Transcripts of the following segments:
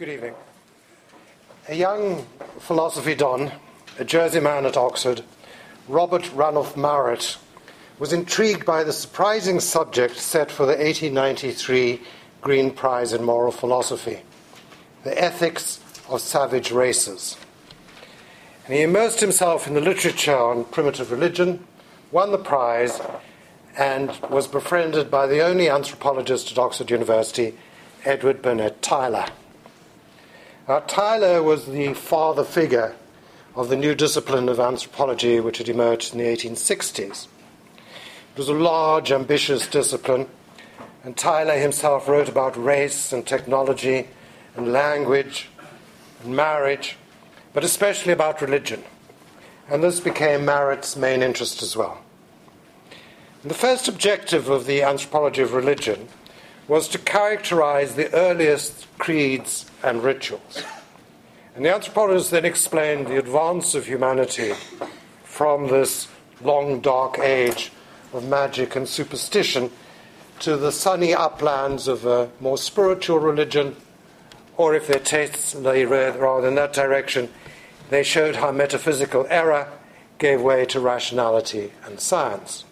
Good evening. A young philosophy don, a Jersey man at Oxford, Robert Ranulph Marett, was intrigued by the surprising subject set for the 1893 Green Prize in Moral Philosophy the ethics of savage races. And he immersed himself in the literature on primitive religion, won the prize, and was befriended by the only anthropologist at Oxford University, Edward Burnett Tylor. Now, Tylor was the father figure of the new discipline of anthropology which had emerged in the 1860s. It was a large, ambitious discipline, and Tylor himself wrote about race and technology and language and marriage, but especially about religion. And this became Marett's main interest as well. And the first objective of the anthropology of religion was to characterize the earliest creeds and rituals. And the anthropologists then explained the advance of humanity from this long, dark age of magic and superstition to the sunny uplands of a more spiritual religion, or if their tastes lay rather in that direction, they showed how metaphysical error gave way to rationality and science.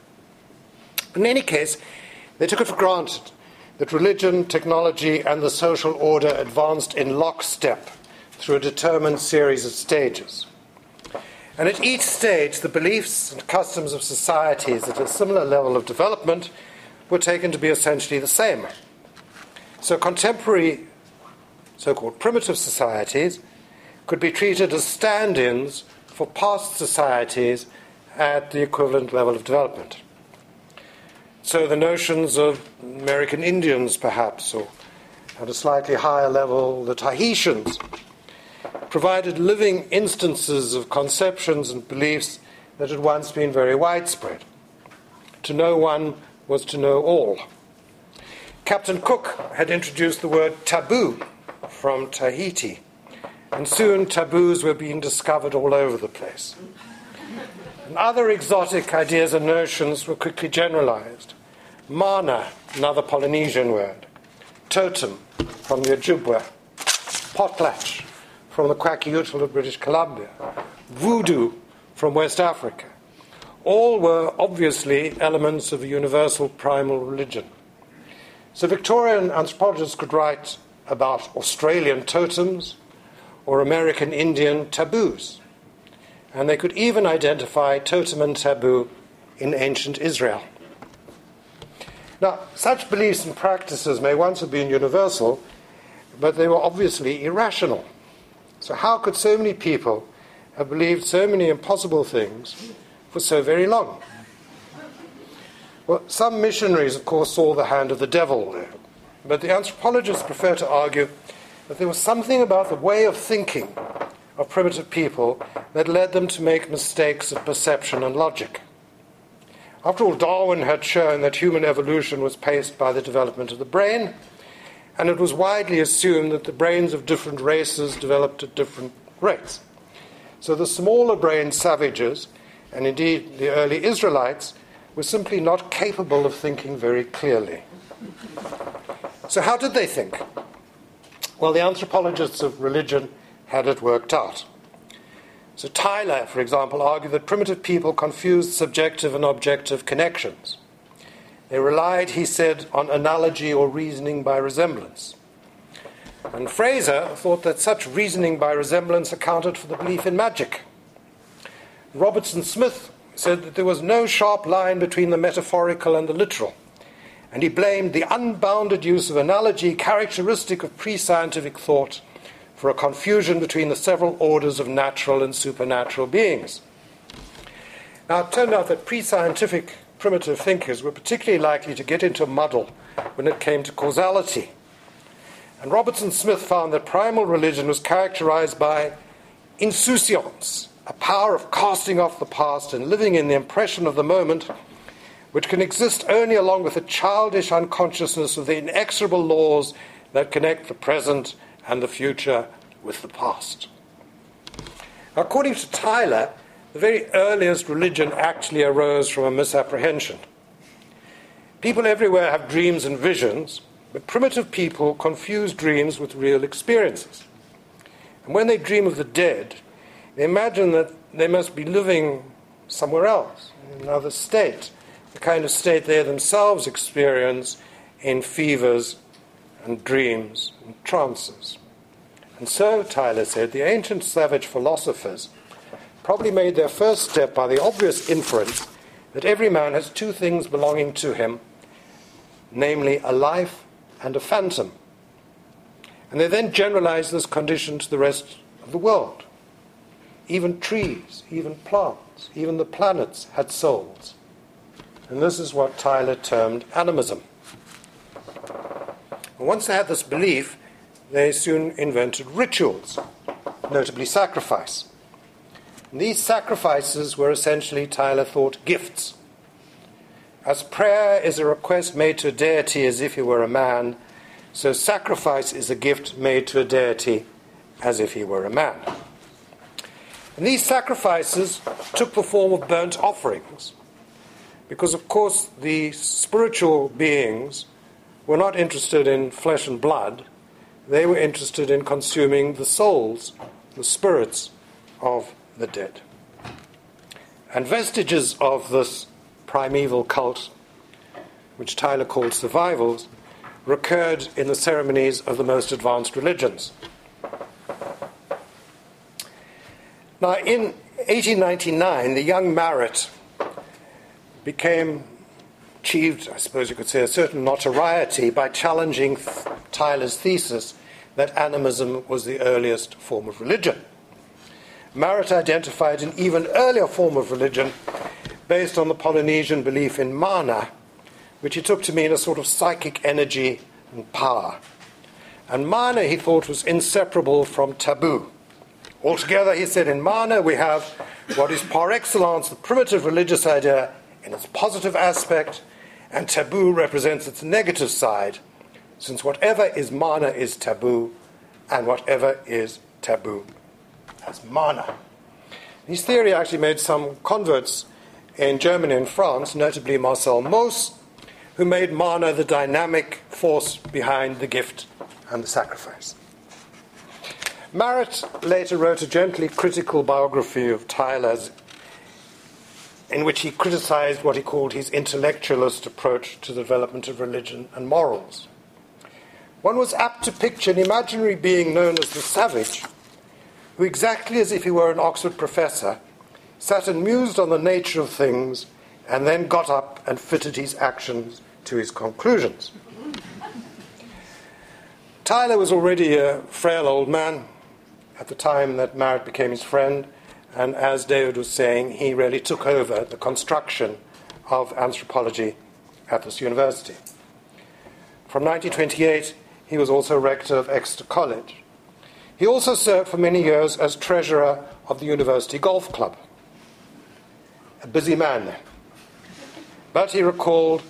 In any case, they took it for granted that religion, technology, and the social order advanced in lockstep through a determined series of stages. And at each stage, the beliefs and customs of societies at a similar level of development were taken to be essentially the same. So contemporary so called primitive societies could be treated as stand ins for past societies at the equivalent level of development. So the notions of American Indians, perhaps, or at a slightly higher level, the Tahitians, provided living instances of conceptions and beliefs that had once been very widespread. To know one was to know all. Captain Cook had introduced the word taboo from Tahiti, and soon taboos were being discovered all over the place. And other exotic ideas and notions were quickly generalized. Mana, another Polynesian word. Totem, from the Ojibwe. Potlatch, from the Kwakiutl of British Columbia. Voodoo, from West Africa. All were obviously elements of a universal primal religion. So Victorian anthropologists could write about Australian totems or American Indian taboos. And they could even identify totem and taboo in ancient Israel. Now, such beliefs and practices may once have been universal, but they were obviously irrational. So, how could so many people have believed so many impossible things for so very long? Well, some missionaries, of course, saw the hand of the devil there, but the anthropologists prefer to argue that there was something about the way of thinking of primitive people that led them to make mistakes of perception and logic. After all, Darwin had shown that human evolution was paced by the development of the brain, and it was widely assumed that the brains of different races developed at different rates. So the smaller brained savages, and indeed the early Israelites, were simply not capable of thinking very clearly. So, how did they think? Well, the anthropologists of religion had it worked out. So Tylor, for example, argued that primitive people confused subjective and objective connections. They relied, he said, on analogy or reasoning by resemblance. And Frazer thought that such reasoning by resemblance accounted for the belief in magic. Robertson Smith said that there was no sharp line between the metaphorical and the literal, and he blamed the unbounded use of analogy characteristic of pre scientific thought for a confusion between the several orders of natural and supernatural beings. Now, it turned out that pre scientific primitive thinkers were particularly likely to get into a muddle when it came to causality. And Robertson Smith found that primal religion was characterized by insouciance, a power of casting off the past and living in the impression of the moment, which can exist only along with a childish unconsciousness of the inexorable laws that connect the present and the future with the past. According to Tylor, the very earliest religion actually arose from a misapprehension. People everywhere have dreams and visions, But primitive people confuse dreams with real experiences. And when they dream of the dead, they imagine that they must be living somewhere else, in another state, the kind of state they themselves experience in fevers and dreams and trances. And so, Tylor said, the ancient savage philosophers probably made their first step by the obvious inference that every man has two things belonging to him, namely a life and a phantom. And they then generalized this condition to the rest of the world. Even trees, even plants, even the planets had souls. And this is what Tylor termed animism. And once they had this belief, they soon invented rituals, notably sacrifice. And these sacrifices were essentially, Tylor thought, gifts. As prayer is a request made to a deity as if he were a man, so sacrifice is a gift made to a deity as if he were a man. And these sacrifices took the form of burnt offerings, because, of course, the spiritual beings were not interested in flesh and blood, they were interested in consuming the souls, the spirits of the dead. And vestiges of this primeval cult, which Tylor called survivals, recurred in the ceremonies of the most advanced religions. Now, in 1899, the young Marett became achieved, I suppose you could say, a certain notoriety by challenging Tylor's thesis that animism was the earliest form of religion. Marett identified an even earlier form of religion based on the Polynesian belief in mana, which he took to mean a sort of psychic energy and power. And mana, he thought, was inseparable from taboo. Altogether, he said, in mana we have what is par excellence the primitive religious idea in its positive aspect, and taboo represents its negative side, since whatever is mana is taboo, and whatever is taboo has mana. His theory actually made some converts in Germany and France, notably Marcel Mauss, who made mana the dynamic force behind the gift and the sacrifice. Marett later wrote a gently critical biography of Tylor's, in which he criticized what he called his intellectualist approach to the development of religion and morals. One was apt to picture an imaginary being known as the savage who, exactly as if he were an Oxford professor, sat and mused on the nature of things and then got up and fitted his actions to his conclusions. Tylor was already a frail old man at the time that Marett became his friend, and as David was saying, he really took over the construction of anthropology at this university. From 1928, he was also rector of Exeter College. He also served for many years as treasurer of the University Golf Club. A busy man. But he recalled,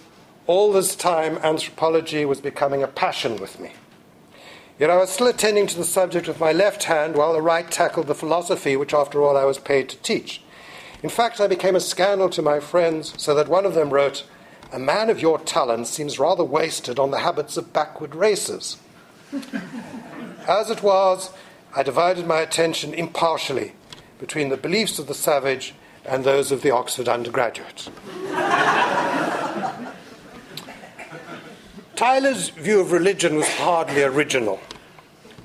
all this time anthropology was becoming a passion with me. Yet I was still attending to the subject with my left hand while the right tackled the philosophy which, after all, I was paid to teach. In fact, I became a scandal to my friends, so that one of them wrote, A man of your talent seems rather wasted on the habits of backward races. As it was, I divided my attention impartially between the beliefs of the savage and those of the Oxford undergraduate. Tylor's view of religion was hardly original.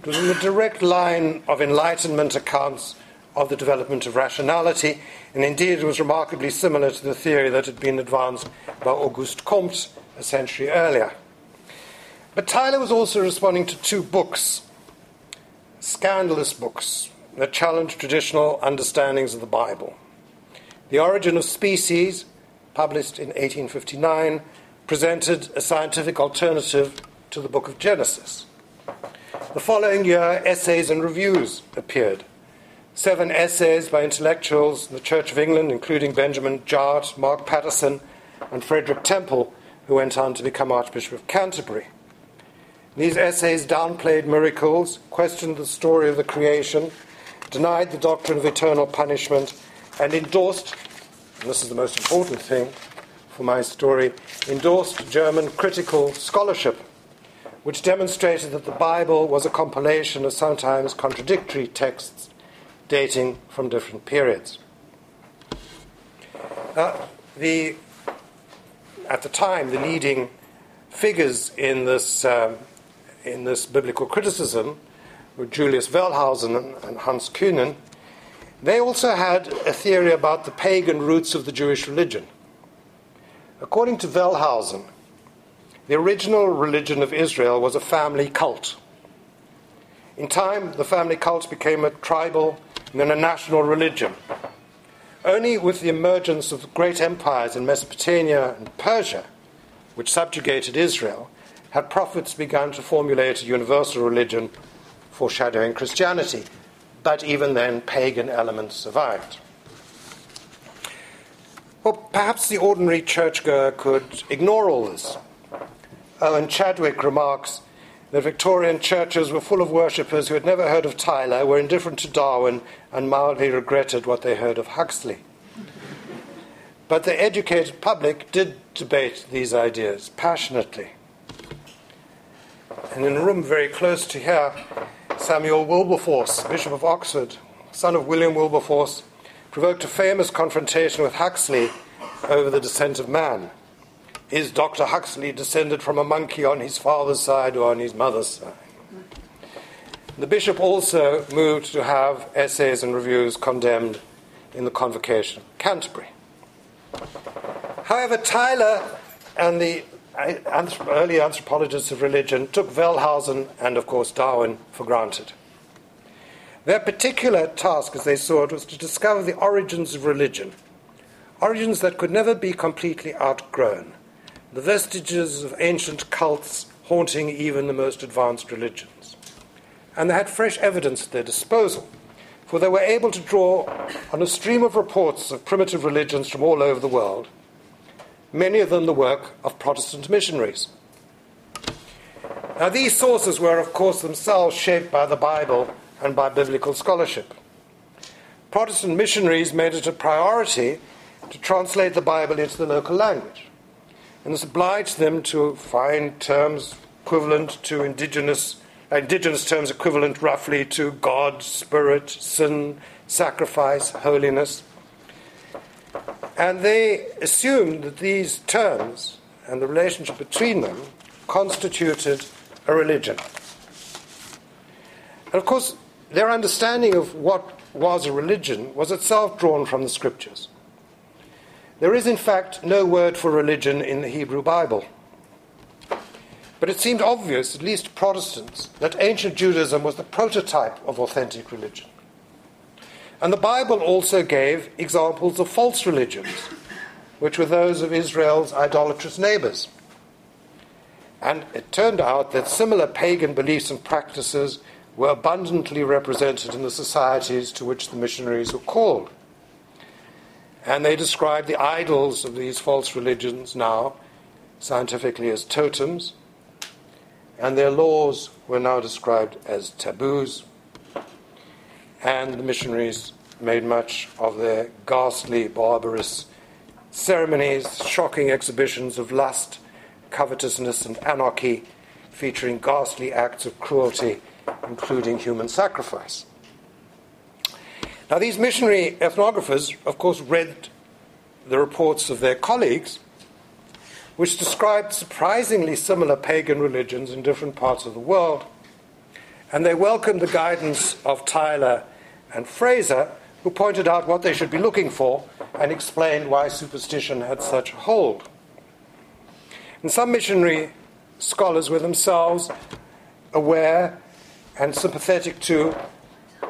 It was in the direct line of Enlightenment accounts of the development of rationality, and indeed it was remarkably similar to the theory that had been advanced by Auguste Comte a century earlier. But Tylor was also responding to two books, scandalous books that challenged traditional understandings of the Bible. The Origin of Species, published in 1859, presented a scientific alternative to the book of Genesis. The following year, essays and reviews appeared. Seven essays by intellectuals in the Church of England, including Benjamin Jowett, Mark Pattison, and Frederick Temple, who went on to become Archbishop of Canterbury. These essays downplayed miracles, questioned the story of the creation, denied the doctrine of eternal punishment, and endorsed, and this is the most important thing for my story, endorsed German critical scholarship, which demonstrated that the Bible was a compilation of sometimes contradictory texts dating from different periods. Uh, the, at the time, the leading figures in this, um, in this biblical criticism were Julius Wellhausen and, Hans Kuenen. They also had a theory about the pagan roots of the Jewish religion. According to Wellhausen, the original religion of Israel was a family cult. In time, the family cult became a tribal and then a national religion. Only with the emergence of great empires in Mesopotamia and Persia, which subjugated Israel, had prophets begun to formulate a universal religion foreshadowing Christianity. But even then, pagan elements survived. Well, perhaps the ordinary churchgoer could ignore all this oh, Owen Chadwick remarks that Victorian churches were full of worshippers who had never heard of Tylor, were indifferent to Darwin, and mildly regretted what they heard of Huxley. But the educated public did debate these ideas passionately. And in a room very close to here, Samuel Wilberforce, Bishop of Oxford, son of William Wilberforce, provoked a famous confrontation with Huxley over the descent of man. Is Dr. Huxley descended from a monkey on his father's side or on his mother's side? The bishop also moved to have essays and reviews condemned in the Convocation of Canterbury. However, Tylor and the uh, early anthropologists of religion took Wellhausen and, of course, Darwin for granted. Their particular task, as they saw it, was to discover the origins of religion, origins that could never be completely outgrown the vestiges of ancient cults haunting even the most advanced religions. And they had fresh evidence at their disposal, for they were able to draw on a stream of reports of primitive religions from all over the world, many of them the work of Protestant missionaries. Now, these sources were, of course, themselves shaped by the Bible and by biblical scholarship. Protestant missionaries made it a priority to translate the Bible into the local language and this obliged them to find terms equivalent to indigenous, uh, indigenous terms equivalent roughly to God, spirit, sin, sacrifice, holiness. And they assumed that these terms and the relationship between them constituted a religion. And of course, their understanding of what was a religion was itself drawn from the scriptures. There is, in fact, no word for religion in the Hebrew Bible. But it seemed obvious, at least to Protestants, that ancient Judaism was the prototype of authentic religion. And the Bible also gave examples of false religions, which were those of Israel's idolatrous neighbors. And it turned out that similar pagan beliefs and practices were abundantly represented in the societies to which the missionaries were called. And they describe the idols of these false religions now scientifically as totems, and their laws were now described as taboos. And the missionaries made much of their ghastly, barbarous ceremonies, shocking exhibitions of lust, covetousness, and anarchy, featuring ghastly acts of cruelty, including human sacrifice. Now, these missionary ethnographers, of course, read the reports of their colleagues, which described surprisingly similar pagan religions in different parts of the world, and they welcomed the guidance of Tylor and Frazer, who pointed out what they should be looking for and explained why superstition had such a hold. And some missionary scholars were themselves aware and sympathetic to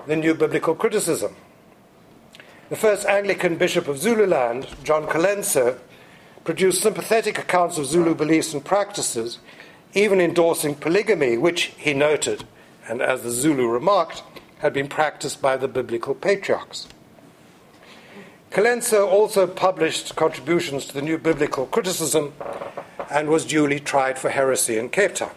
the new biblical criticism. The first Anglican bishop of Zululand, John Colenso, produced sympathetic accounts of Zulu beliefs and practices, even endorsing polygamy, which he noted, and as the Zulu remarked, had been practiced by the biblical patriarchs. Colenso also published contributions to the new biblical criticism and was duly tried for heresy in Cape Town.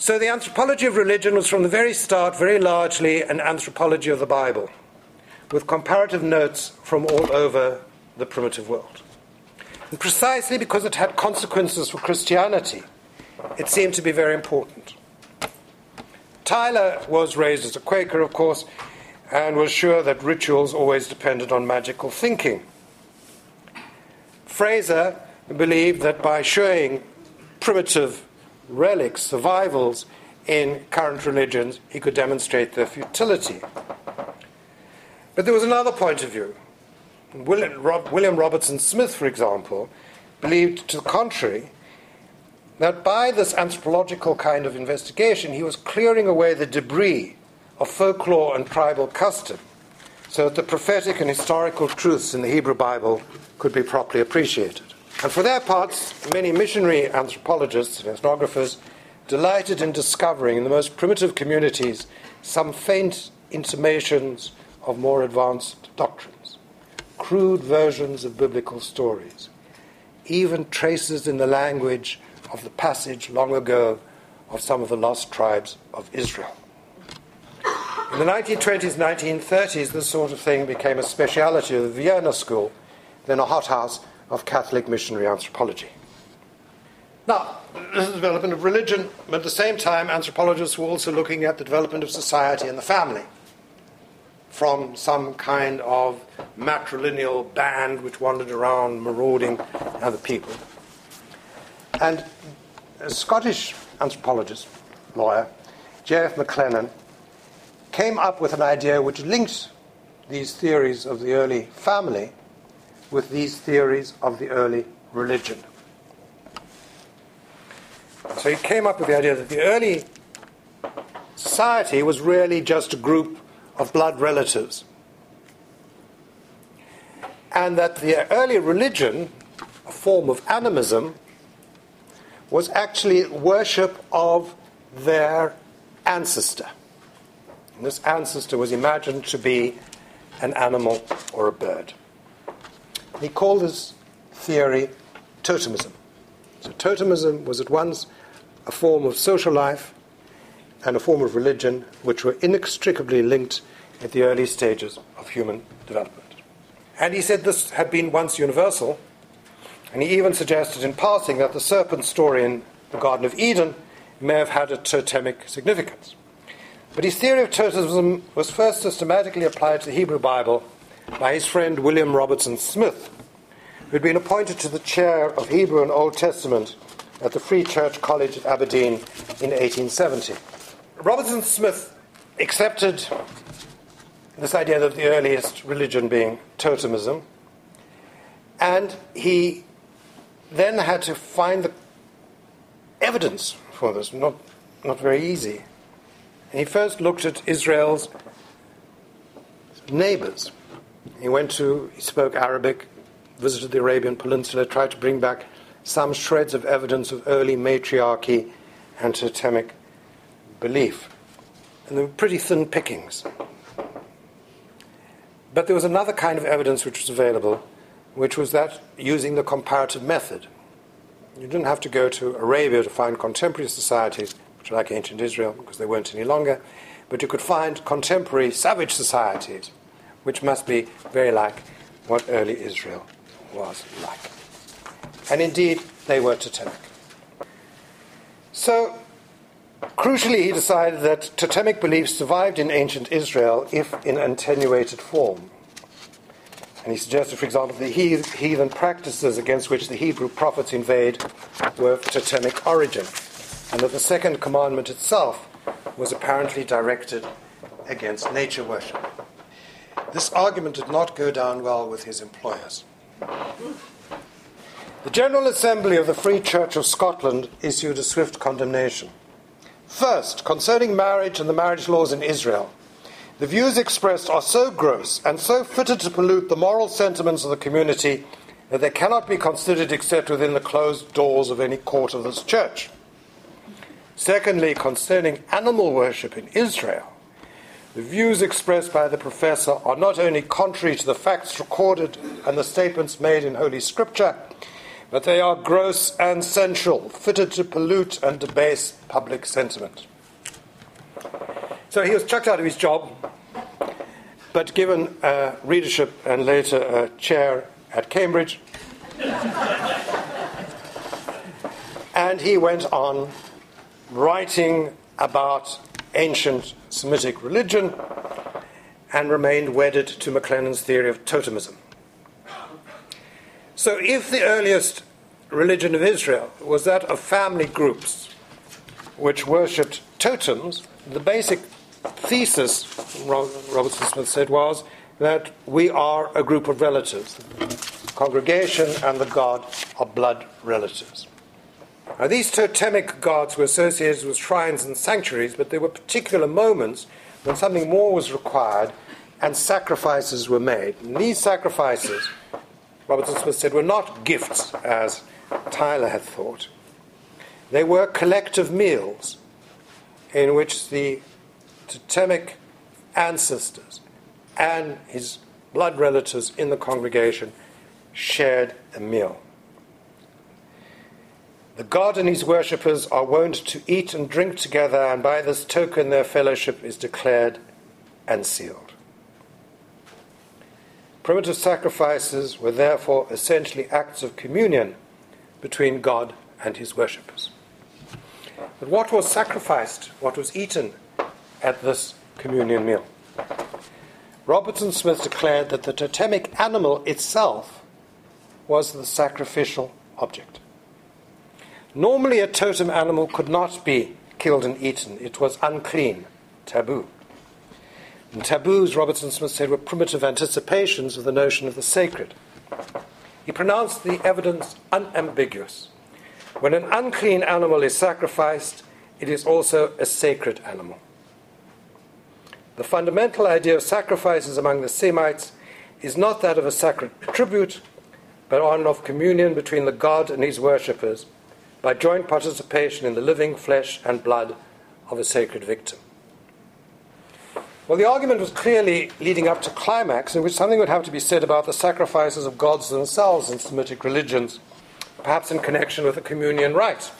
So the anthropology of religion was from the very start very largely an anthropology of the Bible, with comparative notes from all over the primitive world. And precisely because it had consequences for Christianity, it seemed to be very important. Tylor was raised as a Quaker, of course, and was sure that rituals always depended on magical thinking. Frazer believed that by showing primitive relics, survivals in current religions, he could demonstrate their futility. But there was another point of view. William, William Robertson Smith, for example, believed to the contrary that by this anthropological kind of investigation, he was clearing away the debris of folklore and tribal custom so that the prophetic and historical truths in the Hebrew Bible could be properly appreciated. And for their parts, many missionary anthropologists and ethnographers delighted in discovering in the most primitive communities some faint intimations of more advanced doctrines, crude versions of biblical stories, even traces in the language of the passage long ago of some of the lost tribes of Israel. In the 1920s, 1930s, this sort of thing became a speciality of the Vienna School, then a hothouse of Catholic missionary anthropology. Now, this is the development of religion, but at the same time, anthropologists were also looking at the development of society and the family from some kind of matrilineal band which wandered around marauding other people. And a Scottish anthropologist, lawyer, J.F. McLennan, came up with an idea which links these theories of the early family with these theories of the early religion. So he came up with the idea that the early society was really just a group of blood relatives. And that the early religion, a form of animism, was actually worship of their ancestor. And this ancestor was imagined to be an animal or a bird. He called his theory totemism. So, totemism was at once a form of social life and a form of religion which were inextricably linked at the early stages of human development. And he said this had been once universal, and he even suggested in passing that the serpent story in the Garden of Eden may have had a totemic significance. But his theory of totemism was first systematically applied to the Hebrew Bible by his friend William Robertson Smith, who had been appointed to the chair of Hebrew and Old Testament at the Free Church College at Aberdeen in 1870. Robertson Smith accepted this idea of the earliest religion being totemism, and he then had to find the evidence for this, not, not very easy. And he first looked at Israel's neighbors. He went to, he spoke Arabic, visited the Arabian Peninsula, tried to bring back some shreds of evidence of early matriarchy and totemic belief. And they were pretty thin pickings. But there was another kind of evidence which was available, which was that using the comparative method. You didn't have to go to Arabia to find contemporary societies, which are like ancient Israel, because they weren't any longer, but you could find contemporary savage societies which must be very like what early Israel was like. And indeed, they were totemic. So, crucially, he decided that totemic beliefs survived in ancient Israel if in attenuated form. And he suggested, for example, the heathen practices against which the Hebrew prophets invade were of totemic origin, and that the second commandment itself was apparently directed against nature worship. This argument did not go down well with his employers. The General Assembly of the Free Church of Scotland issued a swift condemnation. First, concerning marriage and the marriage laws in Israel, the views expressed are so gross and so fitted to pollute the moral sentiments of the community that they cannot be considered except within the closed doors of any court of this church. Secondly, concerning animal worship in Israel, the views expressed by the professor are not only contrary to the facts recorded and the statements made in Holy Scripture, but they are gross and sensual, fitted to pollute and debase public sentiment. So he was chucked out of his job, but given uh, readership and later a chair at Cambridge. And he went on writing about ancient Semitic religion and remained wedded to McLennan's theory of totemism. So, if the earliest religion of Israel was that of family groups which worshipped totems, the basic thesis, Robertson Smith said, was that we are a group of relatives. The congregation and the God are blood relatives. Now, these totemic gods were associated with shrines and sanctuaries, but there were particular moments when something more was required and sacrifices were made. And these sacrifices, Robertson Smith said, were not gifts, as Tylor had thought. They were collective meals in which the totemic ancestors and his blood relatives in the congregation shared a meal. The God and his worshippers are wont to eat and drink together, and by this token their fellowship is declared and sealed. Primitive sacrifices were therefore essentially acts of communion between God and his worshippers. But what was sacrificed, what was eaten at this communion meal? Robertson Smith declared that the totemic animal itself was the sacrificial object. Normally, a totem animal could not be killed and eaten, it was unclean, taboo. And taboos, Robertson Smith said, were primitive anticipations of the notion of the sacred. He pronounced the evidence unambiguous. When an unclean animal is sacrificed, it is also a sacred animal. The fundamental idea of sacrifices among the Semites is not that of a sacred tribute, but one of communion between the god and his worshippers by joint participation in the living flesh and blood of a sacred victim. Well, the argument was clearly leading up to climax in which something would have to be said about the sacrifices of gods themselves in Semitic religions, perhaps in connection with the communion rite.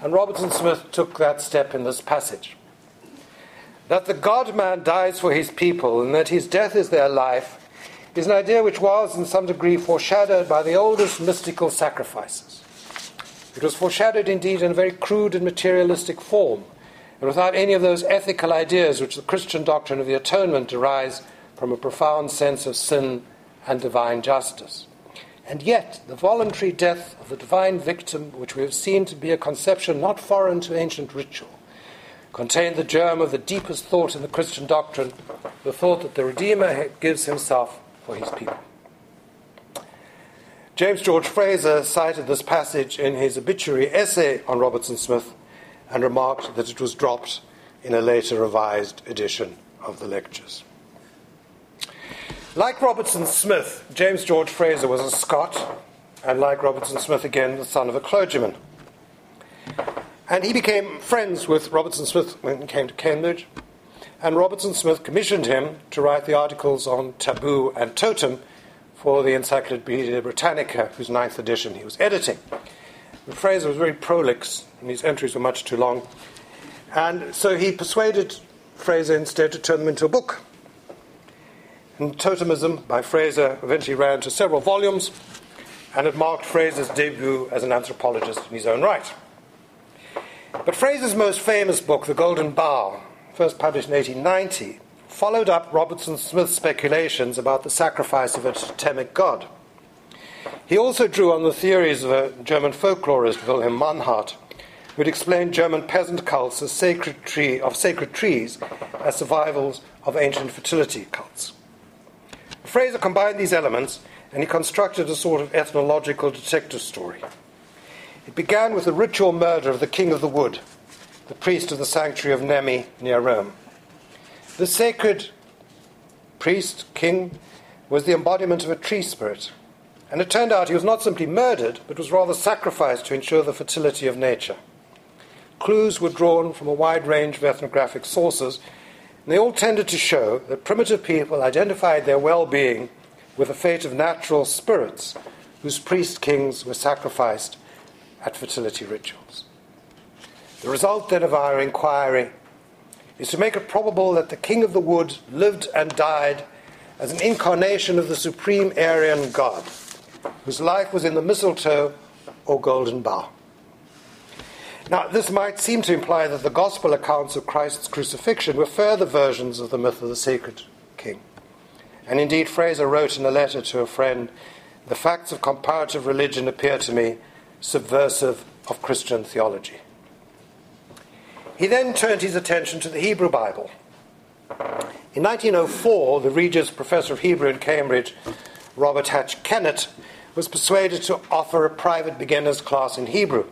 And Robertson Smith took that step in this passage. That the God man dies for his people and that his death is their life is an idea which was, in some degree, foreshadowed by the oldest mystical sacrifices. It was foreshadowed indeed in a very crude and materialistic form, and without any of those ethical ideas which the Christian doctrine of the atonement derives from a profound sense of sin and divine justice. And yet, the voluntary death of the divine victim, which we have seen to be a conception not foreign to ancient ritual, contained the germ of the deepest thought in the Christian doctrine, the thought that the Redeemer gives himself for his people. James George Frazer cited this passage in his obituary essay on Robertson Smith and remarked that it was dropped in a later revised edition of the lectures. Like Robertson Smith, James George Frazer was a Scot, and like Robertson Smith again, the son of a clergyman. And he became friends with Robertson Smith when he came to Cambridge, and Robertson Smith commissioned him to write the articles on taboo and totem for the Encyclopedia Britannica, whose ninth edition he was editing. The Frazer was very prolix, and his entries were much too long. And so he persuaded Frazer instead to turn them into a book. And Totemism by Frazer eventually ran to several volumes, and it marked Frazer's debut as an anthropologist in his own right. But Frazer's most famous book, The Golden Bough, first published in 1890, followed up Robertson Smith's speculations about the sacrifice of a totemic god. He also drew on the theories of a German folklorist, Wilhelm Mannhardt, who had explained German peasant cults as sacred tree, of sacred trees as survivals of ancient fertility cults. Frazer combined these elements and he constructed a sort of ethnological detective story. It began with the ritual murder of the king of the wood, the priest of the sanctuary of Nemi near Rome. The sacred priest, king, was the embodiment of a tree spirit. And it turned out he was not simply murdered, but was rather sacrificed to ensure the fertility of nature. Clues were drawn from a wide range of ethnographic sources, and they all tended to show that primitive people identified their well being with the fate of natural spirits whose priest kings were sacrificed at fertility rituals. The result then of our inquiry is to make it probable that the king of the wood lived and died as an incarnation of the supreme Aryan god, whose life was in the mistletoe or golden bough. Now, this might seem to imply that the gospel accounts of Christ's crucifixion were further versions of the myth of the sacred king. And indeed, Frazer wrote in a letter to a friend The facts of comparative religion appear to me subversive of Christian theology. He then turned his attention to the Hebrew Bible. In 1904, the Regius Professor of Hebrew in Cambridge, Robert Hatch Kennett, was persuaded to offer a private beginner's class in Hebrew.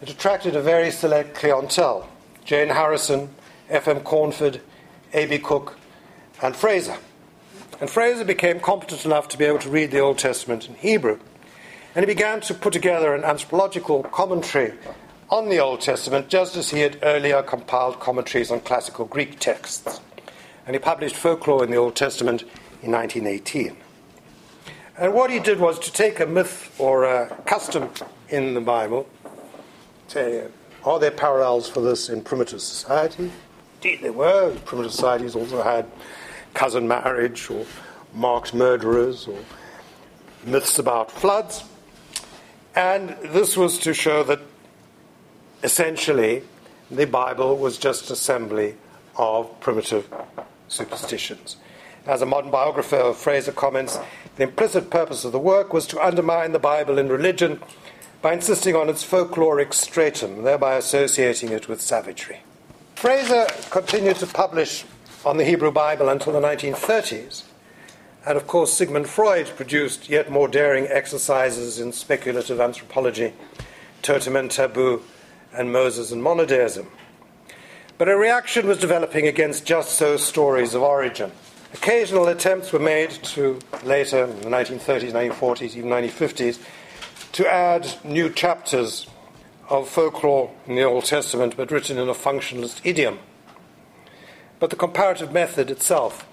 It attracted a very select clientele Jane Harrison, F.M. Cornford, A.B. Cook, and Frazer. And Frazer became competent enough to be able to read the Old Testament in Hebrew. And he began to put together an anthropological commentary on the Old Testament, just as he had earlier compiled commentaries on classical Greek texts. And he published Folklore in the Old Testament in 1918. And what he did was to take a myth or a custom in the Bible, say, are there parallels for this in primitive society? Indeed, there were. Primitive societies also had cousin marriage or marked murderers or myths about floods. And this was to show that essentially the Bible was just an assembly of primitive superstitions. As a modern biographer of Frazer comments, the implicit purpose of the work was to undermine the Bible in religion by insisting on its folkloric stratum, thereby associating it with savagery. Frazer continued to publish on the Hebrew Bible until the 1930s, and of course, Sigmund Freud produced yet more daring exercises in speculative anthropology, totem and taboo, and Moses and monotheism. But a reaction was developing against just so stories of origin. Occasional attempts were made to, later, in the 1930s, 1940s, even 1950s, to add new chapters of folklore in the Old Testament, but written in a functionalist idiom. But the comparative method itself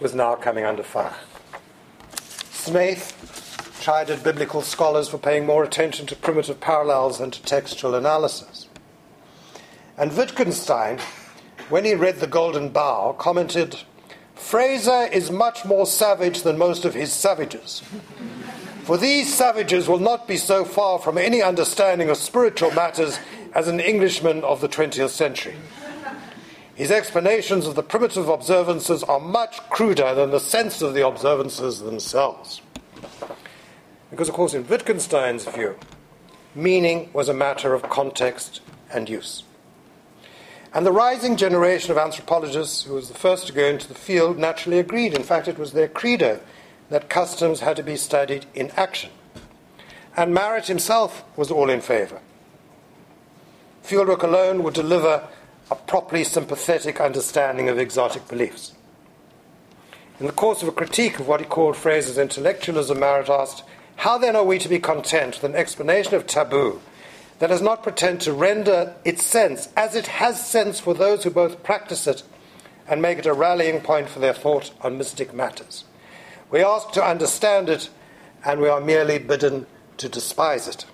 was now coming under fire. Snaith chided biblical scholars for paying more attention to primitive parallels than to textual analysis. And Wittgenstein, when he read The Golden Bough, commented Frazer is much more savage than most of his savages. For these savages will not be so far from any understanding of spiritual matters as an Englishman of the 20th century. His explanations of the primitive observances are much cruder than the sense of the observances themselves. Because, of course, in Wittgenstein's view, meaning was a matter of context and use. And the rising generation of anthropologists, who was the first to go into the field, naturally agreed. In fact, it was their credo that customs had to be studied in action. And Marett himself was all in favour. Fieldwork alone would deliver a properly sympathetic understanding of exotic beliefs. In the course of a critique of what he called Frazer's intellectualism, Marett asked, How then are we to be content with an explanation of taboo that does not pretend to render its sense as it has sense for those who both practice it and make it a rallying point for their thought on mystic matters. We ask to understand it, and we are merely bidden to despise it.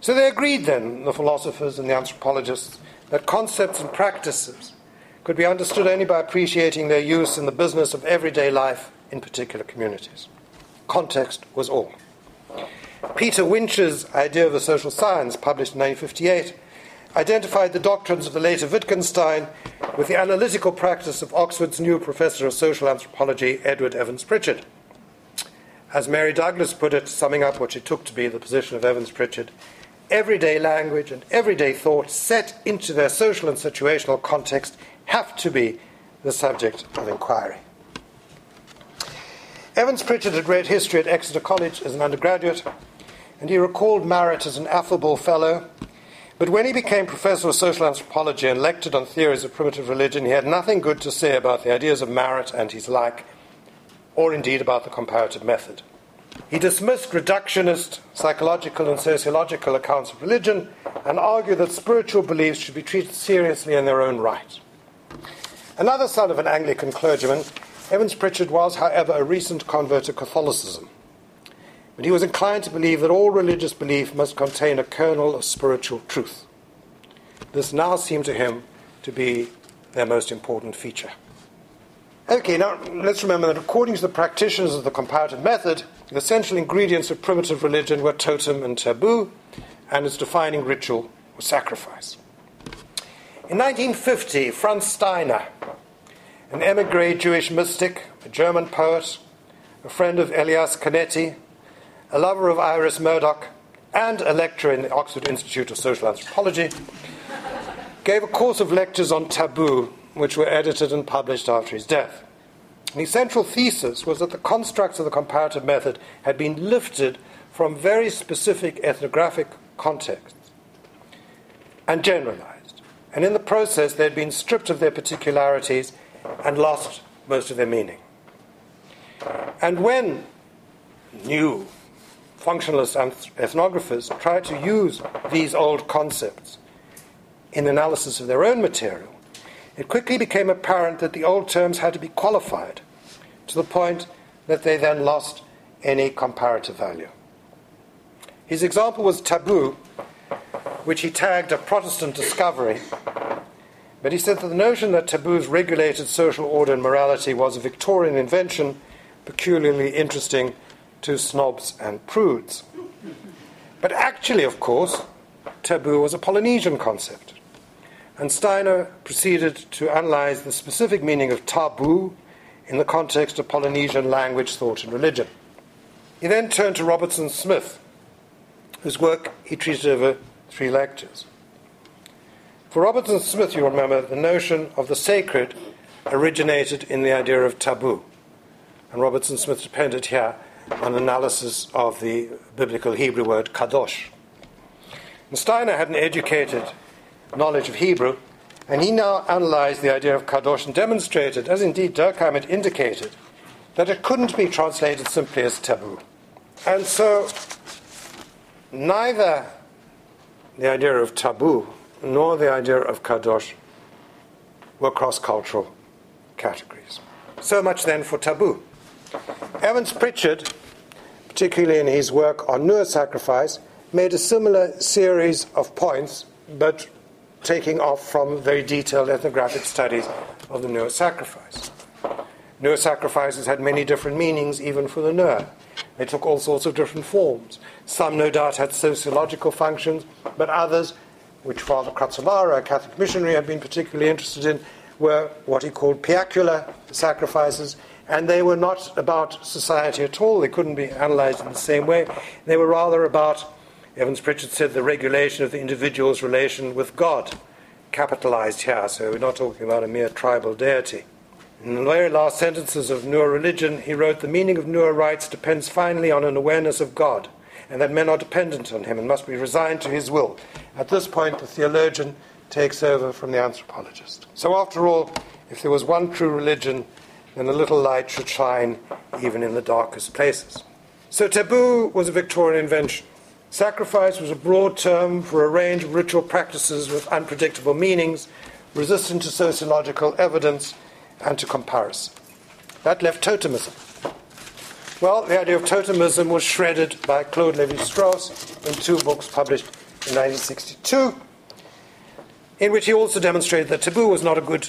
So they agreed then, the philosophers and the anthropologists, that concepts and practices could be understood only by appreciating their use in the business of everyday life in particular communities. Context was all. Peter Winch's idea of the social science, published in 1958, identified the doctrines of the later Wittgenstein with the analytical practice of Oxford's new professor of social anthropology, Edward Evans Pritchard. As Mary Douglas put it, summing up what she took to be the position of Evans Pritchard, everyday language and everyday thought set into their social and situational context have to be the subject of inquiry. Evans Pritchard had read history at Exeter College as an undergraduate, and he recalled Marett as an affable fellow. But when he became professor of social anthropology and lectured on theories of primitive religion, he had nothing good to say about the ideas of Marett and his like, or indeed about the comparative method. He dismissed reductionist psychological and sociological accounts of religion and argued that spiritual beliefs should be treated seriously in their own right. Another son of an Anglican clergyman, Evans Pritchard was, however, a recent convert to Catholicism. But he was inclined to believe that all religious belief must contain a kernel of spiritual truth. This now seemed to him to be their most important feature. Okay, now let's remember that according to the practitioners of the comparative method, the essential ingredients of primitive religion were totem and taboo, and its defining ritual was sacrifice. In 1950, Franz Steiner, an emigre Jewish mystic, a German poet, a friend of Elias Canetti, a lover of Iris Murdoch, and a lecturer in the Oxford Institute of Social Anthropology, gave a course of lectures on taboo, which were edited and published after his death. And his central thesis was that the constructs of the comparative method had been lifted from very specific ethnographic contexts and generalized. And in the process, they had been stripped of their particularities and lost most of their meaning. And when new functionalist ethnographers tried to use these old concepts in analysis of their own material, it quickly became apparent that the old terms had to be qualified to the point that they then lost any comparative value. His example was taboo, which he tagged a Protestant discovery. But he said that the notion that taboos regulated social order and morality was a Victorian invention peculiarly interesting to snobs and prudes. But actually, of course, taboo was a Polynesian concept. And Steiner proceeded to analyze the specific meaning of taboo in the context of Polynesian language, thought, and religion. He then turned to Robertson Smith, whose work he treated over three lectures. For Robertson Smith, you remember, the notion of the sacred originated in the idea of taboo. And Robertson Smith depended here on analysis of the biblical Hebrew word kadosh. And Steiner had an educated knowledge of Hebrew, and he now analyzed the idea of kadosh and demonstrated, as indeed Durkheim had indicated, that it couldn't be translated simply as taboo. And so, neither the idea of taboo nor the idea of kadosh were cross cultural categories. So much then for taboo. Evans Pritchard, particularly in his work on Nuer sacrifice, made a similar series of points, but taking off from very detailed ethnographic studies of the Nuer sacrifice. Nuer sacrifices had many different meanings, even for the Nuer. They took all sorts of different forms. Some, no doubt, had sociological functions, but others, which Father Crazzolara, a Catholic missionary, had been particularly interested in, were what he called piacular sacrifices, and they were not about society at all. They couldn't be analyzed in the same way. They were rather about, Evans Pritchard said, the regulation of the individual's relation with God, capitalized here, so we're not talking about a mere tribal deity. In the very last sentences of Nuer religion, he wrote, The meaning of Nuer rites depends finally on an awareness of God, and that men are dependent on him and must be resigned to his will. At this point, the theologian takes over from the anthropologist. So, after all, if there was one true religion, then a little light should shine even in the darkest places. So, taboo was a Victorian invention. Sacrifice was a broad term for a range of ritual practices with unpredictable meanings, resistant to sociological evidence and to comparison. That left totemism. Well, the idea of totemism was shredded by Claude Levi Strauss in two books published in 1962, in which he also demonstrated that taboo was not a good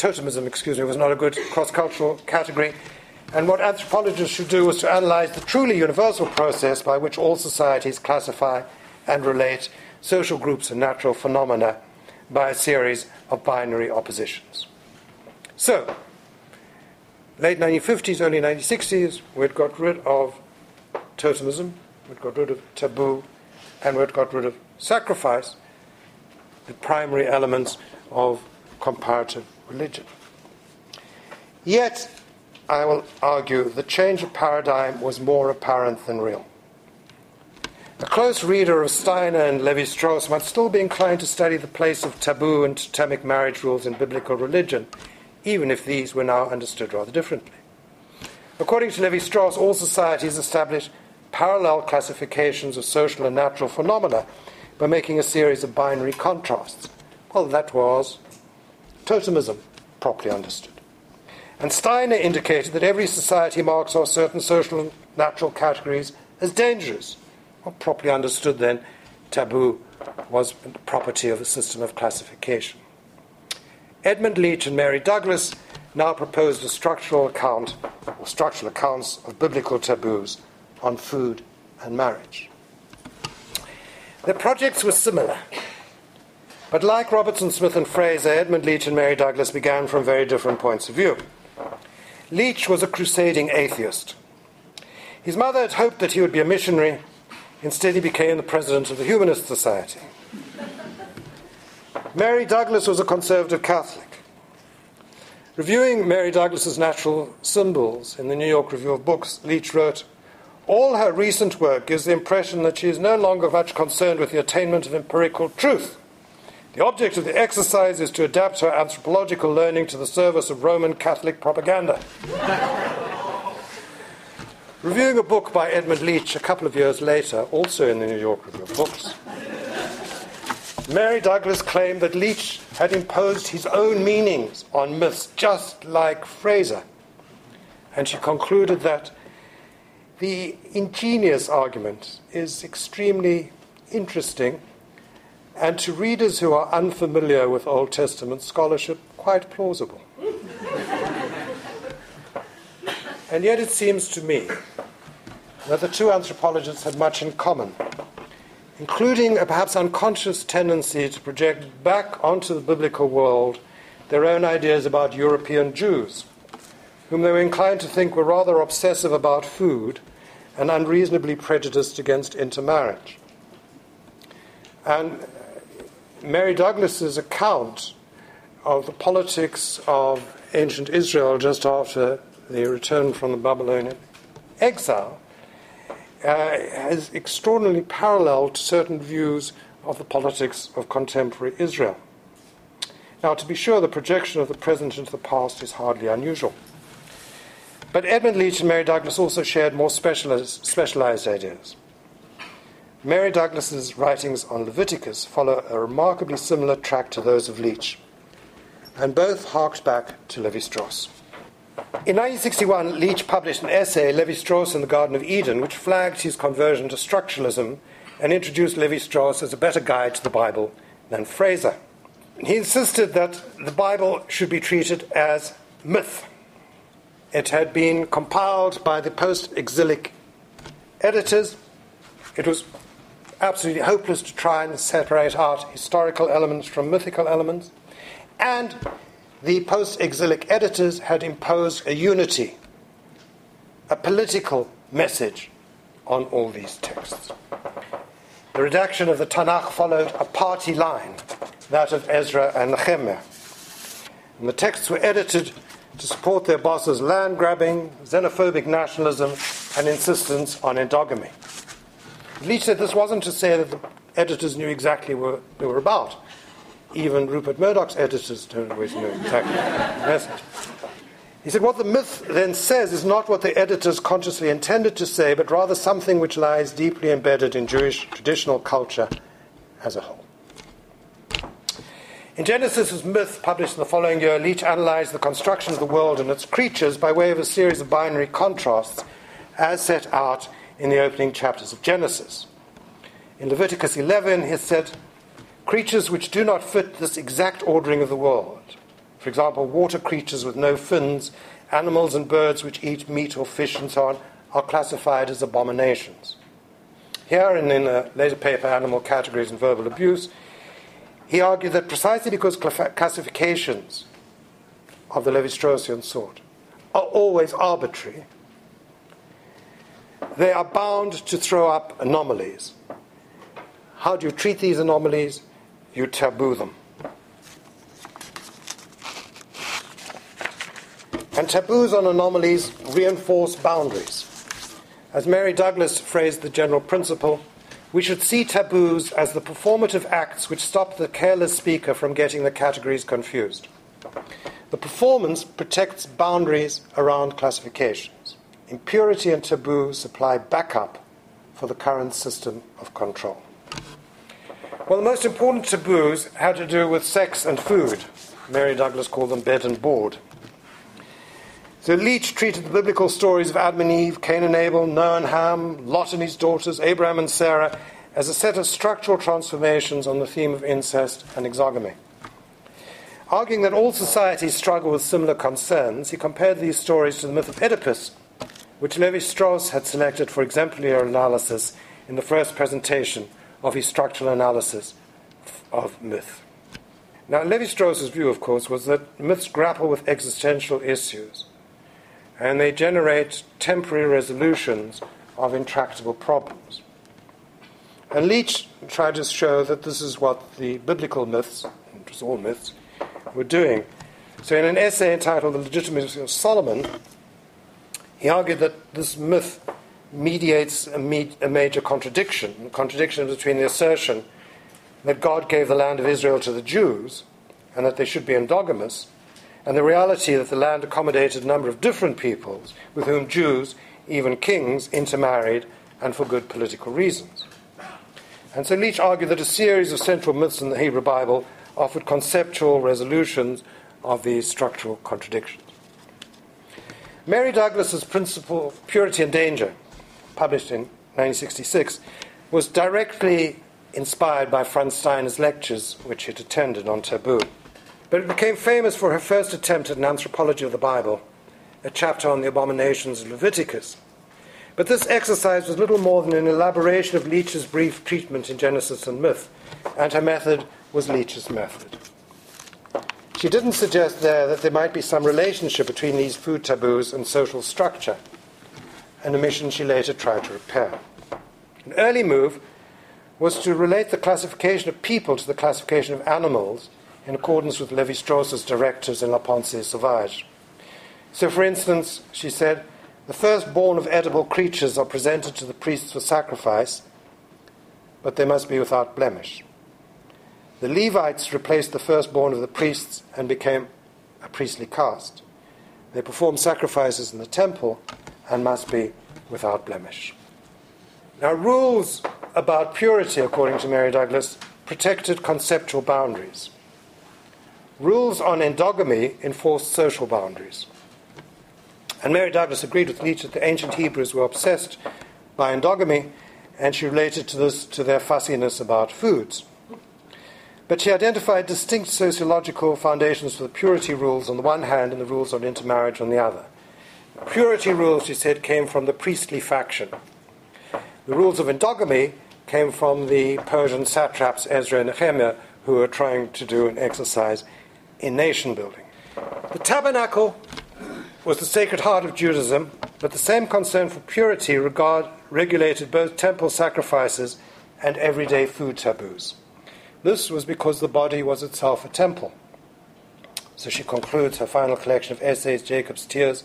totemism, excuse me, was not a good cross-cultural category. And what anthropologists should do is to analyze the truly universal process by which all societies classify and relate social groups and natural phenomena by a series of binary oppositions. So, late 1950s, early 1960s, we'd got rid of totemism, we'd got rid of taboo, and we'd got rid of sacrifice, the primary elements of comparative religion. Yet, I will argue the change of paradigm was more apparent than real. A close reader of Steiner and Levi Strauss might still be inclined to study the place of taboo and totemic marriage rules in biblical religion, even if these were now understood rather differently. According to Levi Strauss, all societies establish parallel classifications of social and natural phenomena by making a series of binary contrasts. Well, that was totemism, properly understood. And Steiner indicated that every society marks off certain social and natural categories as dangerous. Well, properly understood, then, taboo was the property of a system of classification. Edmund Leach and Mary Douglas now proposed a structural account, or structural accounts of biblical taboos on food and marriage. Their projects were similar. But like Robertson Smith and Frazer, Edmund Leach and Mary Douglas began from very different points of view. Leach was a crusading atheist. His mother had hoped that he would be a missionary. Instead, he became the president of the Humanist Society. Mary Douglas was a conservative Catholic. Reviewing Mary Douglas's natural symbols in the New York Review of Books, Leach wrote, All her recent work gives the impression that she is no longer much concerned with the attainment of empirical truth. The object of the exercise is to adapt her anthropological learning to the service of Roman Catholic propaganda. Reviewing a book by Edmund Leach a couple of years later, also in the New York Review of Books, Mary Douglas claimed that Leach had imposed his own meanings on myths, just like Frazer. And she concluded that the ingenious argument is extremely interesting and to readers who are unfamiliar with Old Testament scholarship, quite plausible. and yet it seems to me that the two anthropologists had much in common including a perhaps unconscious tendency to project back onto the biblical world their own ideas about European Jews, whom they were inclined to think were rather obsessive about food and unreasonably prejudiced against intermarriage. And Mary Douglas's account of the politics of ancient Israel just after the return from the Babylonian exile uh, has extraordinarily paralleled certain views of the politics of contemporary Israel. Now, to be sure, the projection of the present into the past is hardly unusual. But Edmund Leach and Mary Douglas also shared more specialized ideas. Mary Douglas's writings on Leviticus follow a remarkably similar track to those of Leach, and both harked back to Levi Strauss. In 1961, Leach published an essay, Levi Strauss in the Garden of Eden, which flagged his conversion to structuralism and introduced Levi Strauss as a better guide to the Bible than Frazer. He insisted that the Bible should be treated as myth. It had been compiled by the post exilic editors. It was absolutely hopeless to try and separate out historical elements from mythical elements. And the post exilic editors had imposed a unity, a political message on all these texts. The redaction of the Tanakh followed a party line, that of Ezra and Nehemiah. And the texts were edited to support their bosses' land grabbing, xenophobic nationalism, and insistence on endogamy. Leach said this wasn't to say that the editors knew exactly what they were about even Rupert Murdoch's editors don't always know exactly the message. He said, What the myth then says is not what the editors consciously intended to say, but rather something which lies deeply embedded in Jewish traditional culture as a whole. In Genesis' myth, published in the following year, Leach analyzed the construction of the world and its creatures by way of a series of binary contrasts, as set out in the opening chapters of Genesis. In Leviticus 11, he said, creatures which do not fit this exact ordering of the world. For example, water creatures with no fins, animals and birds which eat meat or fish and so on, are classified as abominations. Here, and in a later paper, Animal Categories and Verbal Abuse, he argued that precisely because classifications of the Levi Straussian sort are always arbitrary, they are bound to throw up anomalies. How do you treat these anomalies? you taboo them. And taboos on anomalies reinforce boundaries. As Mary Douglas phrased the general principle, we should see taboos as the performative acts which stop the careless speaker from getting the categories confused. The performance protects boundaries around classifications. Impurity and taboo supply backup for the current system of control. Well, the most important taboos had to do with sex and food. Mary Douglas called them bed and board. So Leach treated the biblical stories of Adam and Eve, Cain and Abel, Noah and Ham, Lot and his daughters, Abraham and Sarah, as a set of structural transformations on the theme of incest and exogamy. Arguing that all societies struggle with similar concerns, he compared these stories to the myth of Oedipus, which Levi Strauss had selected for exemplary analysis in the first presentation of his structural analysis of myth. Now, Levi Strauss's view, of course, was that myths grapple with existential issues and they generate temporary resolutions of intractable problems. And Leach tried to show that this is what the biblical myths, which was all myths, were doing. So, in an essay entitled The Legitimacy of Solomon, he argued that this myth mediates a, me- a major contradiction, a contradiction between the assertion that God gave the land of Israel to the Jews and that they should be endogamous, and the reality that the land accommodated a number of different peoples with whom Jews, even kings, intermarried and for good political reasons. And so Leach argued that a series of central myths in the Hebrew Bible offered conceptual resolutions of these structural contradictions. Mary Douglas's principal, Purity and Danger, published in 1966, was directly inspired by Franz Steiner's lectures, which he had attended on taboo. But it became famous for her first attempt at an anthropology of the Bible, a chapter on the abominations of Leviticus. But this exercise was little more than an elaboration of Leach's brief treatment in Genesis and myth, and her method was Leach's method. She didn't suggest there that there might be some relationship between these food taboos and social structure, an omission she later tried to repair. An early move was to relate the classification of people to the classification of animals in accordance with Levi Strauss's directives in La Pensée Sauvage. So, for instance, she said, the firstborn of edible creatures are presented to the priests for sacrifice, but they must be without blemish. The Levites replaced the firstborn of the priests and became a priestly caste. They perform sacrifices in the temple and must be without blemish. Now, rules about purity, according to Mary Douglas, protected conceptual boundaries. Rules on endogamy enforced social boundaries. And Mary Douglas agreed with Leach that the ancient Hebrews were obsessed by endogamy, and she related to this to their fussiness about foods. But she identified distinct sociological foundations for the purity rules on the one hand and the rules on intermarriage on the other. Purity rules, she said, came from the priestly faction. The rules of endogamy came from the Persian satraps Ezra and Nehemiah, who were trying to do an exercise in nation building. The tabernacle was the sacred heart of Judaism, but the same concern for purity regard, regulated both temple sacrifices and everyday food taboos. This was because the body was itself a temple. So she concludes her final collection of essays, Jacob's Tears.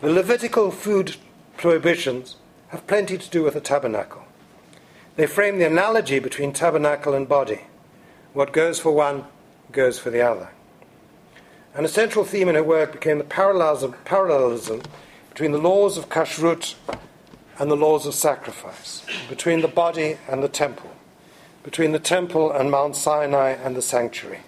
The Levitical food prohibitions have plenty to do with the tabernacle. They frame the analogy between tabernacle and body. What goes for one goes for the other. An essential theme in her work became the parallelism, parallelism between the laws of kashrut and the laws of sacrifice, between the body and the temple between the temple and Mount Sinai and the sanctuary.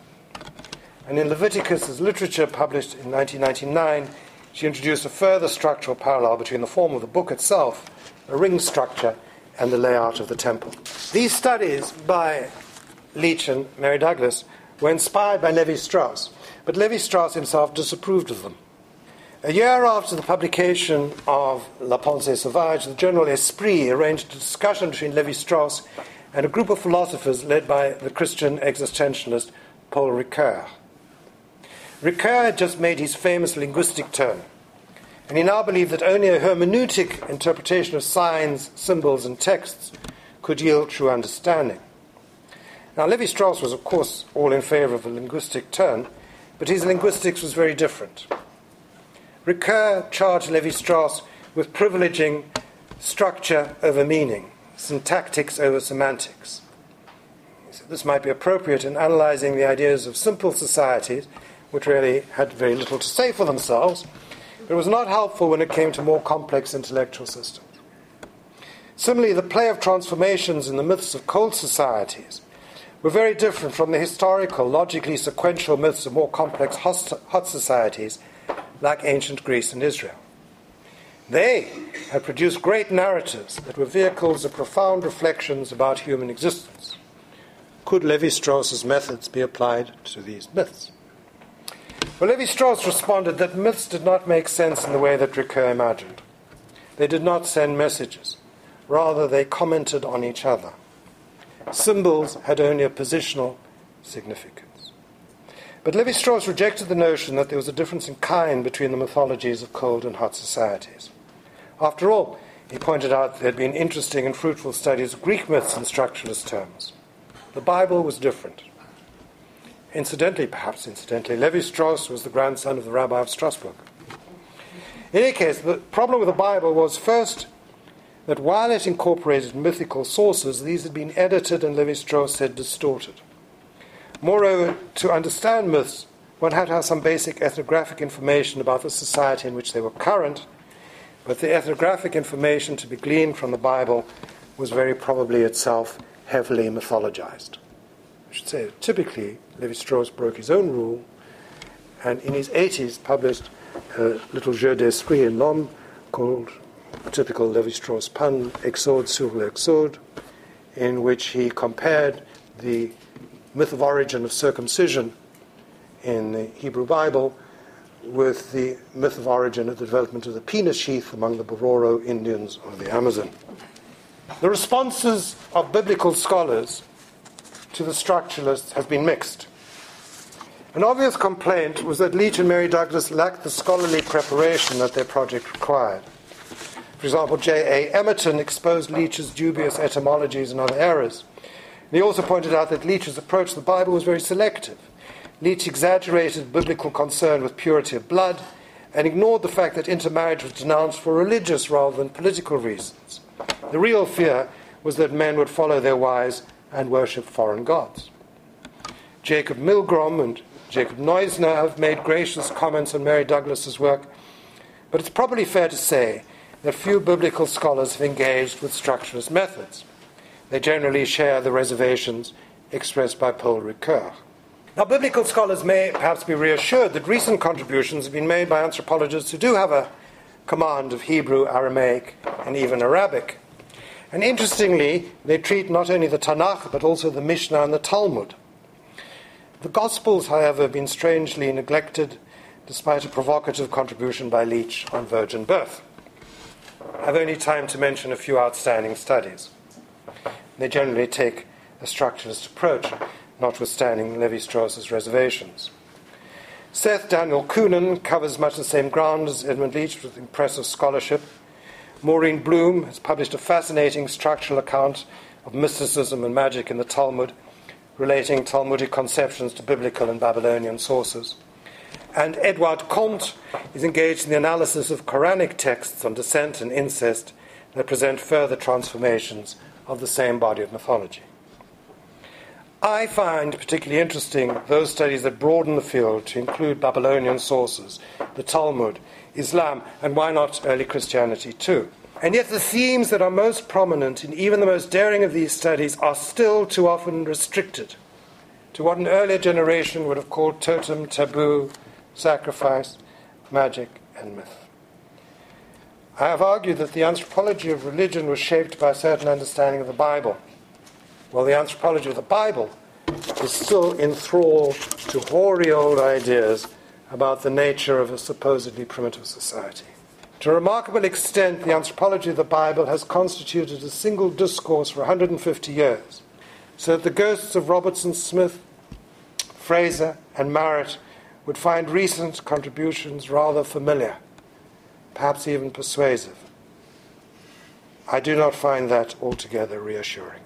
And in Leviticus as literature, published in 1999, she introduced a further structural parallel between the form of the book itself, a ring structure, and the layout of the temple. These studies by Leach and Mary Douglas were inspired by Levi Strauss, but Levi Strauss himself disapproved of them. A year after the publication of La Pensée Sauvage, the journal Esprit arranged a discussion between Levi Strauss and a group of philosophers led by the Christian existentialist Paul Ricoeur. Ricoeur had just made his famous linguistic turn, and he now believed that only a hermeneutic interpretation of signs, symbols, and texts could yield true understanding. Now, Levi Strauss was, of course, all in favor of a linguistic turn, but his linguistics was very different. Ricoeur charged Levi Strauss with privileging structure over meaning syntactics over semantics. So this might be appropriate in analyzing the ideas of simple societies, which really had very little to say for themselves, but it was not helpful when it came to more complex intellectual systems. Similarly, the play of transformations in the myths of cold societies were very different from the historical, logically sequential myths of more complex hot societies like ancient Greece and Israel. They had produced great narratives that were vehicles of profound reflections about human existence. Could Levi Strauss's methods be applied to these myths? Well, Levi Strauss responded that myths did not make sense in the way that Ricoeur imagined. They did not send messages, rather, they commented on each other. symbols had only a positional significance. But Levi Strauss rejected the notion that there was a difference in kind between the mythologies of cold and hot societies. After all, he pointed out there had been interesting and fruitful studies of Greek myths in structuralist terms. The Bible was different. Incidentally, perhaps incidentally, Levi Strauss was the grandson of the rabbi of Strasbourg. In any case, the problem with the Bible was first that while it incorporated mythical sources, these had been edited and Levi Strauss said distorted. Moreover, to understand myths, one had to have some basic ethnographic information about the society in which they were current, but the ethnographic information to be gleaned from the Bible was very probably itself heavily mythologized. I should say, typically, Levi Strauss broke his own rule and in his 80s published a little jeu d'esprit in L'Homme called typical Levi Strauss pun, Exode sur l'Exode, in which he compared the myth of origin of circumcision in the Hebrew Bible with the myth of origin of the development of the penis sheath among the Bororo Indians of the Amazon. The responses of biblical scholars to the structuralists has been mixed. An obvious complaint was that Leach and Mary Douglas lacked the scholarly preparation that their project required. For example, J.A. Emerton exposed Leach's dubious etymologies and other errors. And he also pointed out that Leach's approach to the Bible was very selective. Leach exaggerated biblical concern with purity of blood and ignored the fact that intermarriage was denounced for religious rather than political reasons. The real fear was that men would follow their wives and worship foreign gods. Jacob Milgrom and Jacob Neusner have made gracious comments on Mary Douglas's work, but it's probably fair to say that few biblical scholars have engaged with structuralist methods. They generally share the reservations expressed by Paul Ricoeur. Now, biblical scholars may perhaps be reassured that recent contributions have been made by anthropologists who do have a command of Hebrew, Aramaic, and even Arabic. And interestingly, they treat not only the Tanakh, but also the Mishnah and the Talmud. The Gospels, however, have been strangely neglected despite a provocative contribution by Leach on virgin birth. I've only time to mention a few outstanding studies. They generally take a structuralist approach, notwithstanding Levi Strauss's reservations. Seth Daniel Kunin covers much the same ground as Edmund Leach with impressive scholarship. Maureen Bloom has published a fascinating structural account of mysticism and magic in the Talmud, relating Talmudic conceptions to biblical and Babylonian sources. And Edouard Conte is engaged in the analysis of Quranic texts on descent and incest that present further transformations of the same body of mythology. I find particularly interesting those studies that broaden the field to include Babylonian sources, the Talmud, Islam, and why not early Christianity too. And yet, the themes that are most prominent in even the most daring of these studies are still too often restricted to what an earlier generation would have called totem, taboo, sacrifice, magic, and myth. I have argued that the anthropology of religion was shaped by a certain understanding of the Bible. Well, the anthropology of the Bible is still enthralled to hoary old ideas about the nature of a supposedly primitive society. To a remarkable extent, the anthropology of the Bible has constituted a single discourse for 150 years, so that the ghosts of Robertson Smith, Frazer, and Marett would find recent contributions rather familiar, perhaps even persuasive. I do not find that altogether reassuring.